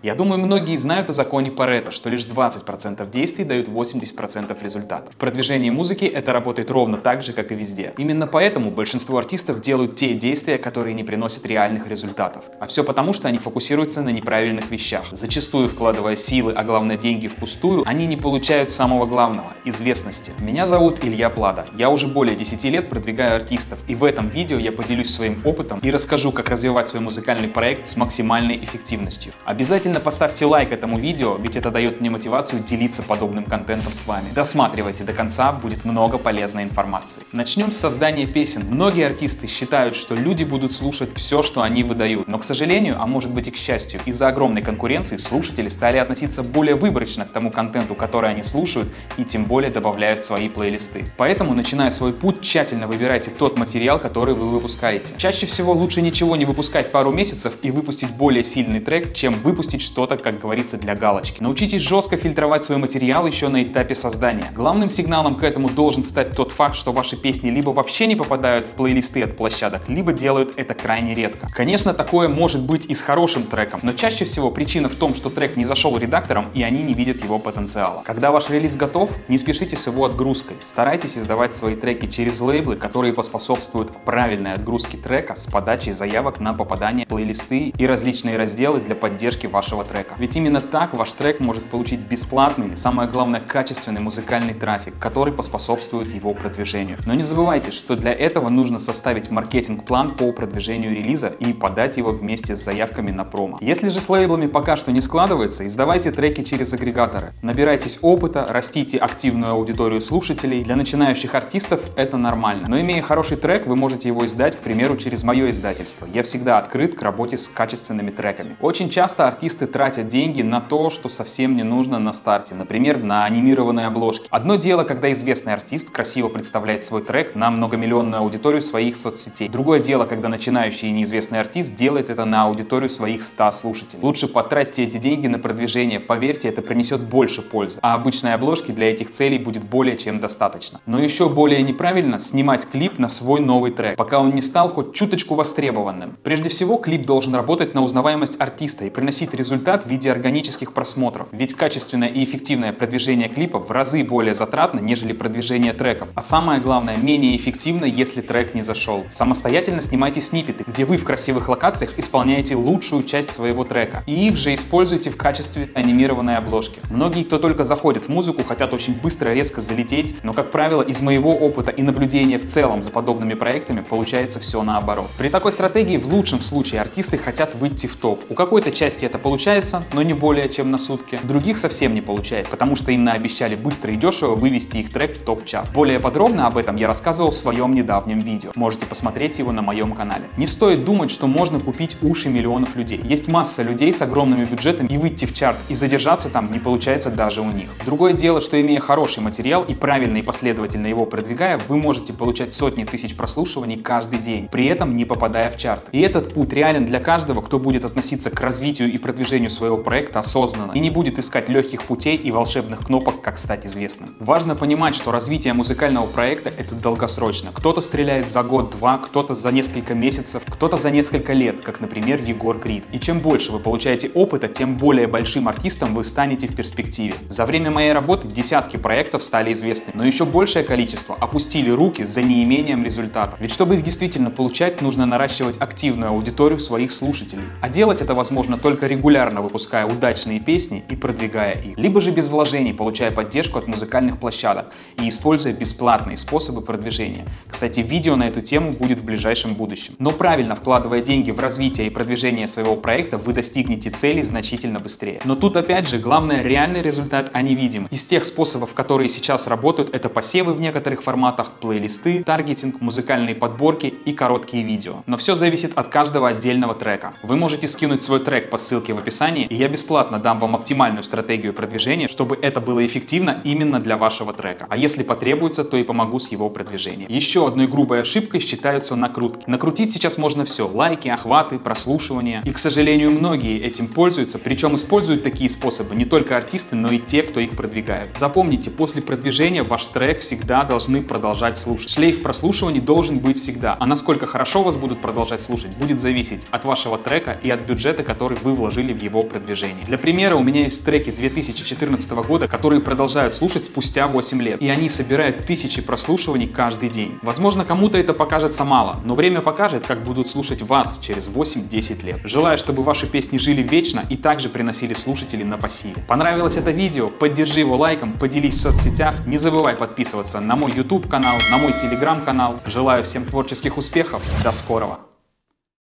Я думаю, многие знают о законе Паретта, что лишь 20% действий дают 80% результатов. В продвижении музыки это работает ровно так же, как и везде. Именно поэтому большинство артистов делают те действия, которые не приносят реальных результатов. А все потому, что они фокусируются на неправильных вещах. Зачастую вкладывая силы, а главное деньги впустую, они не получают самого главного – известности. Меня зовут Илья Плада. Я уже более 10 лет продвигаю артистов, и в этом видео я поделюсь своим опытом и расскажу, как развивать свой музыкальный проект с максимальной эффективностью. Обязательно Обязательно поставьте лайк этому видео, ведь это дает мне мотивацию делиться подобным контентом с вами. Досматривайте до конца, будет много полезной информации. Начнем с создания песен. Многие артисты считают, что люди будут слушать все, что они выдают. Но, к сожалению, а может быть и к счастью, из-за огромной конкуренции слушатели стали относиться более выборочно к тому контенту, который они слушают, и тем более добавляют свои плейлисты. Поэтому, начиная свой путь, тщательно выбирайте тот материал, который вы выпускаете. Чаще всего лучше ничего не выпускать пару месяцев и выпустить более сильный трек, чем выпустить выпустить что-то, как говорится, для галочки. Научитесь жестко фильтровать свой материал еще на этапе создания. Главным сигналом к этому должен стать тот факт, что ваши песни либо вообще не попадают в плейлисты от площадок, либо делают это крайне редко. Конечно, такое может быть и с хорошим треком, но чаще всего причина в том, что трек не зашел редакторам и они не видят его потенциала. Когда ваш релиз готов, не спешите с его отгрузкой. Старайтесь издавать свои треки через лейблы, которые поспособствуют правильной отгрузке трека с подачей заявок на попадание в плейлисты и различные разделы для поддержки вашего вашего трека. Ведь именно так ваш трек может получить бесплатный, самое главное качественный музыкальный трафик, который поспособствует его продвижению. Но не забывайте, что для этого нужно составить маркетинг-план по продвижению релиза и подать его вместе с заявками на промо. Если же с лейблами пока что не складывается, издавайте треки через агрегаторы. Набирайтесь опыта, растите активную аудиторию слушателей. Для начинающих артистов это нормально. Но имея хороший трек, вы можете его издать, к примеру, через мое издательство. Я всегда открыт к работе с качественными треками. Очень часто артисты артисты тратят деньги на то, что совсем не нужно на старте, например, на анимированные обложки. Одно дело, когда известный артист красиво представляет свой трек на многомиллионную аудиторию своих соцсетей. Другое дело, когда начинающий и неизвестный артист делает это на аудиторию своих 100 слушателей. Лучше потратьте эти деньги на продвижение, поверьте, это принесет больше пользы. А обычной обложки для этих целей будет более чем достаточно. Но еще более неправильно снимать клип на свой новый трек, пока он не стал хоть чуточку востребованным. Прежде всего, клип должен работать на узнаваемость артиста и приносить результат результат в виде органических просмотров. Ведь качественное и эффективное продвижение клипа в разы более затратно, нежели продвижение треков. А самое главное, менее эффективно, если трек не зашел. Самостоятельно снимайте сниппеты, где вы в красивых локациях исполняете лучшую часть своего трека. И их же используйте в качестве анимированной обложки. Многие, кто только заходит в музыку, хотят очень быстро, резко залететь, но, как правило, из моего опыта и наблюдения в целом за подобными проектами получается все наоборот. При такой стратегии в лучшем случае артисты хотят выйти в топ. У какой-то части это получается получается, но не более чем на сутки. Других совсем не получается, потому что им наобещали быстро и дешево вывести их трек в топ-чарт. Более подробно об этом я рассказывал в своем недавнем видео. Можете посмотреть его на моем канале. Не стоит думать, что можно купить уши миллионов людей. Есть масса людей с огромными бюджетами и выйти в чарт и задержаться там не получается даже у них. Другое дело, что имея хороший материал и правильно и последовательно его продвигая, вы можете получать сотни тысяч прослушиваний каждый день, при этом не попадая в чарт. И этот путь реален для каждого, кто будет относиться к развитию и продвижению продвижению своего проекта осознанно и не будет искать легких путей и волшебных кнопок, как стать известным. Важно понимать, что развитие музыкального проекта это долгосрочно. Кто-то стреляет за год-два, кто-то за несколько месяцев, кто-то за несколько лет, как, например, Егор Крид. И чем больше вы получаете опыта, тем более большим артистом вы станете в перспективе. За время моей работы десятки проектов стали известны, но еще большее количество опустили руки за неимением результатов. Ведь чтобы их действительно получать, нужно наращивать активную аудиторию своих слушателей. А делать это возможно только регулярно регулярно выпуская удачные песни и продвигая их, либо же без вложений, получая поддержку от музыкальных площадок и используя бесплатные способы продвижения. Кстати, видео на эту тему будет в ближайшем будущем. Но правильно вкладывая деньги в развитие и продвижение своего проекта, вы достигнете цели значительно быстрее. Но тут опять же главное реальный результат, а не видимый. Из тех способов, которые сейчас работают, это посевы в некоторых форматах, плейлисты, таргетинг, музыкальные подборки и короткие видео. Но все зависит от каждого отдельного трека. Вы можете скинуть свой трек по ссылке в описании описании, и я бесплатно дам вам оптимальную стратегию продвижения, чтобы это было эффективно именно для вашего трека. А если потребуется, то и помогу с его продвижением. Еще одной грубой ошибкой считаются накрутки. Накрутить сейчас можно все. Лайки, охваты, прослушивания. И, к сожалению, многие этим пользуются, причем используют такие способы не только артисты, но и те, кто их продвигает. Запомните, после продвижения ваш трек всегда должны продолжать слушать. Шлейф прослушиваний должен быть всегда. А насколько хорошо вас будут продолжать слушать, будет зависеть от вашего трека и от бюджета, который вы вложили вложили в его продвижение. Для примера, у меня есть треки 2014 года, которые продолжают слушать спустя 8 лет, и они собирают тысячи прослушиваний каждый день. Возможно, кому-то это покажется мало, но время покажет, как будут слушать вас через 8-10 лет. Желаю, чтобы ваши песни жили вечно и также приносили слушателей на пассиве. Понравилось это видео? Поддержи его лайком, поделись в соцсетях, не забывай подписываться на мой YouTube канал, на мой телеграм канал. Желаю всем творческих успехов, до скорого!